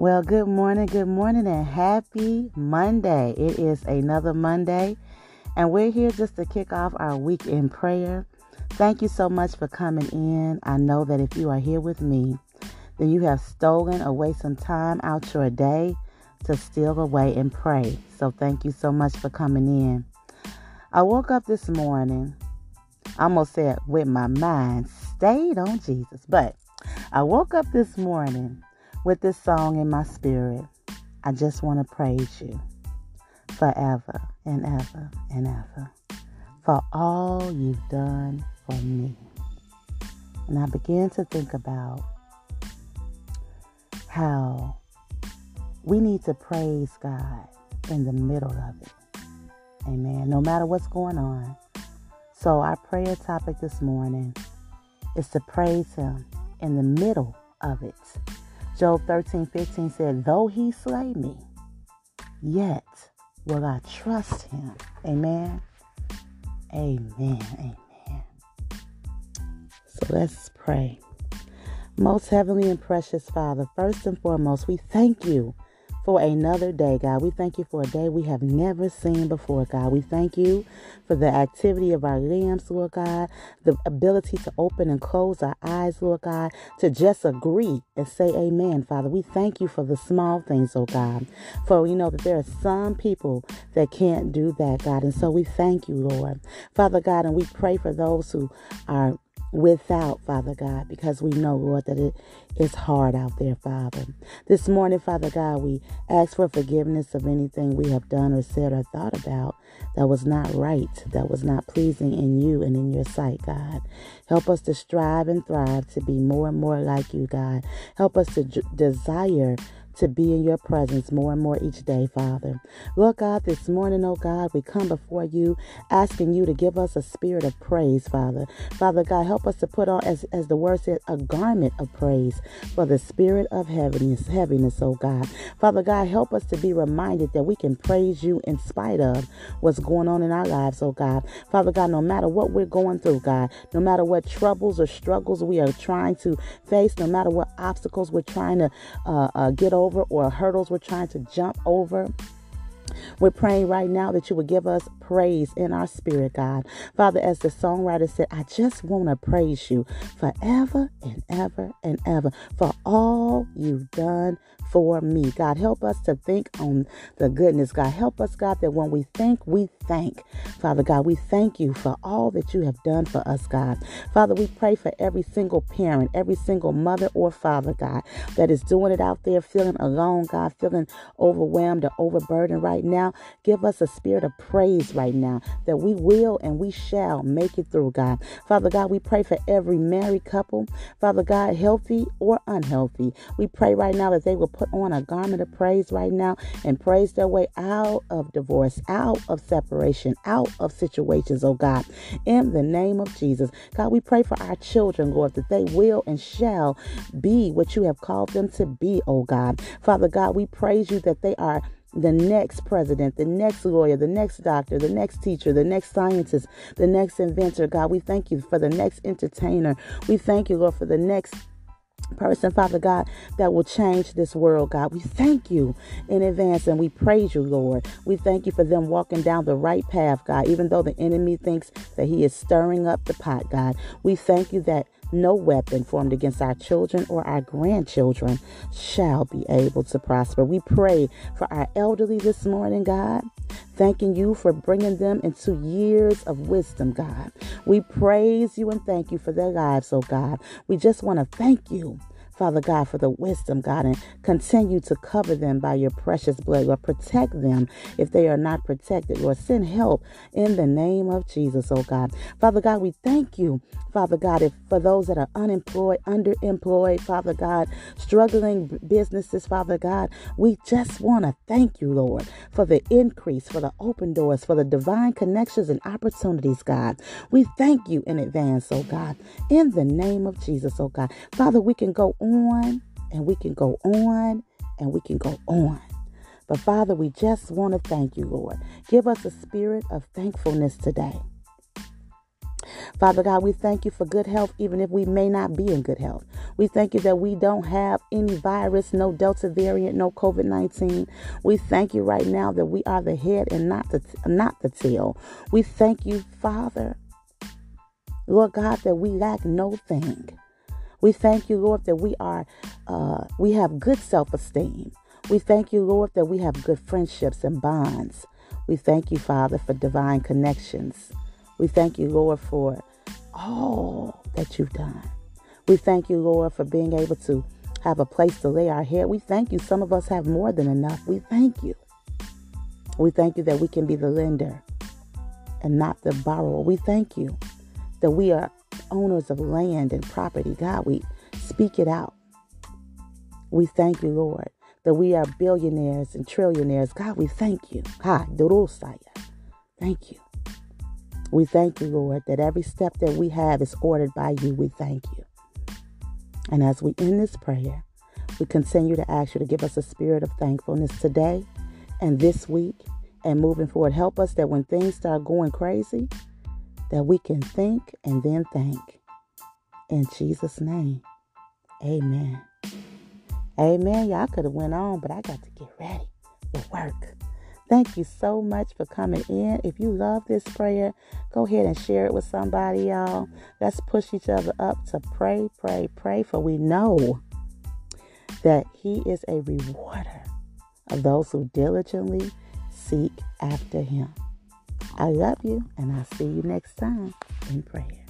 Well, good morning, good morning, and happy Monday. It is another Monday, and we're here just to kick off our week in prayer. Thank you so much for coming in. I know that if you are here with me, then you have stolen away some time out your day to steal away and pray. So thank you so much for coming in. I woke up this morning, I almost said with my mind stayed on Jesus, but I woke up this morning with this song in my spirit. I just want to praise you forever and ever and ever for all you've done for me. And I began to think about how we need to praise God in the middle of it. Amen. No matter what's going on. So, our prayer topic this morning is to praise Him in the middle of it. Job 13 15 said, Though he slay me, yet will I trust him. Amen. Amen. Amen. So let's pray. Most heavenly and precious Father, first and foremost, we thank you for another day, God. We thank you for a day we have never seen before, God. We thank you for the activity of our limbs, Lord God, the ability to open and close our eyes, Lord God, to just agree and say amen, Father. We thank you for the small things, oh God. For we know that there are some people that can't do that, God. And so we thank you, Lord. Father God, and we pray for those who are without, Father God, because we know, Lord, that it is hard out there, Father. This morning, Father God, we ask for forgiveness of anything we have done or said or thought about that was not right, that was not pleasing in you and in your sight, God. Help us to strive and thrive to be more and more like you, God. Help us to desire to be in your presence more and more each day, Father. Lord God, this morning, oh God, we come before you asking you to give us a spirit of praise, Father. Father God, help us to put on, as, as the word said, a garment of praise for the spirit of heaviness, heaviness, oh God. Father God, help us to be reminded that we can praise you in spite of what's going on in our lives, oh God. Father God, no matter what we're going through, God, no matter what troubles or struggles we are trying to face, no matter what obstacles we're trying to uh, uh, get over, over or hurdles we're trying to jump over. We're praying right now that you would give us praise in our spirit, God. Father, as the songwriter said, I just want to praise you forever and ever and ever for all you've done for me. God, help us to think on the goodness. God, help us, God, that when we think, we thank. Father God, we thank you for all that you have done for us, God. Father, we pray for every single parent, every single mother or father, God, that is doing it out there, feeling alone, God, feeling overwhelmed or overburdened right now. Give us a spirit of praise right now that we will and we shall make it through, God. Father God, we pray for every married couple, Father God, healthy or unhealthy. We pray right now that they will put on a garment of praise right now and praise their way out of divorce, out of separation, out of situations, oh God. In the name of Jesus. God, we pray for our children, Lord, that they will and shall be what you have called them to be, oh God. Father God, we praise you that they are the next president, the next lawyer, the next doctor, the next teacher, the next scientist, the next inventor. God, we thank you for the next entertainer. We thank you, Lord, for the next person, Father God, that will change this world, God. We thank you in advance and we praise you, Lord. We thank you for them walking down the right path, God, even though the enemy thinks that he is stirring up the pot, God. We thank you that no weapon formed against our children or our grandchildren shall be able to prosper. We pray for our elderly this morning, God thanking you for bringing them into years of wisdom, God. We praise you and thank you for their lives, oh God. We just want to thank you Father God, for the wisdom, God, and continue to cover them by your precious blood. Lord, protect them if they are not protected. Lord, send help in the name of Jesus, oh God. Father God, we thank you, Father God, if for those that are unemployed, underemployed, Father God, struggling businesses, Father God, we just want to thank you, Lord, for the increase, for the open doors, for the divine connections and opportunities, God. We thank you in advance, oh God, in the name of Jesus, oh God. Father, we can go on on and we can go on and we can go on. But Father, we just want to thank you, Lord. Give us a spirit of thankfulness today. Father God, we thank you for good health, even if we may not be in good health. We thank you that we don't have any virus, no Delta variant, no COVID 19. We thank you right now that we are the head and not the, not the tail. We thank you, Father, Lord God, that we lack no thing. We thank you, Lord, that we are uh, we have good self-esteem. We thank you, Lord, that we have good friendships and bonds. We thank you, Father, for divine connections. We thank you, Lord, for all that you've done. We thank you, Lord, for being able to have a place to lay our head. We thank you. Some of us have more than enough. We thank you. We thank you that we can be the lender and not the borrower. We thank you that we are owners of land and property. God, we speak it out. We thank you, Lord, that we are billionaires and trillionaires. God, we thank you. Ha, Thank you. We thank you, Lord, that every step that we have is ordered by you. We thank you. And as we end this prayer, we continue to ask you to give us a spirit of thankfulness today and this week and moving forward. Help us that when things start going crazy, that we can think and then thank. In Jesus' name, amen. Amen. Y'all could have went on, but I got to get ready for work. Thank you so much for coming in. If you love this prayer, go ahead and share it with somebody, y'all. Let's push each other up to pray, pray, pray, for we know that He is a rewarder of those who diligently seek after Him. I love you, and I'll see you next time in prayer.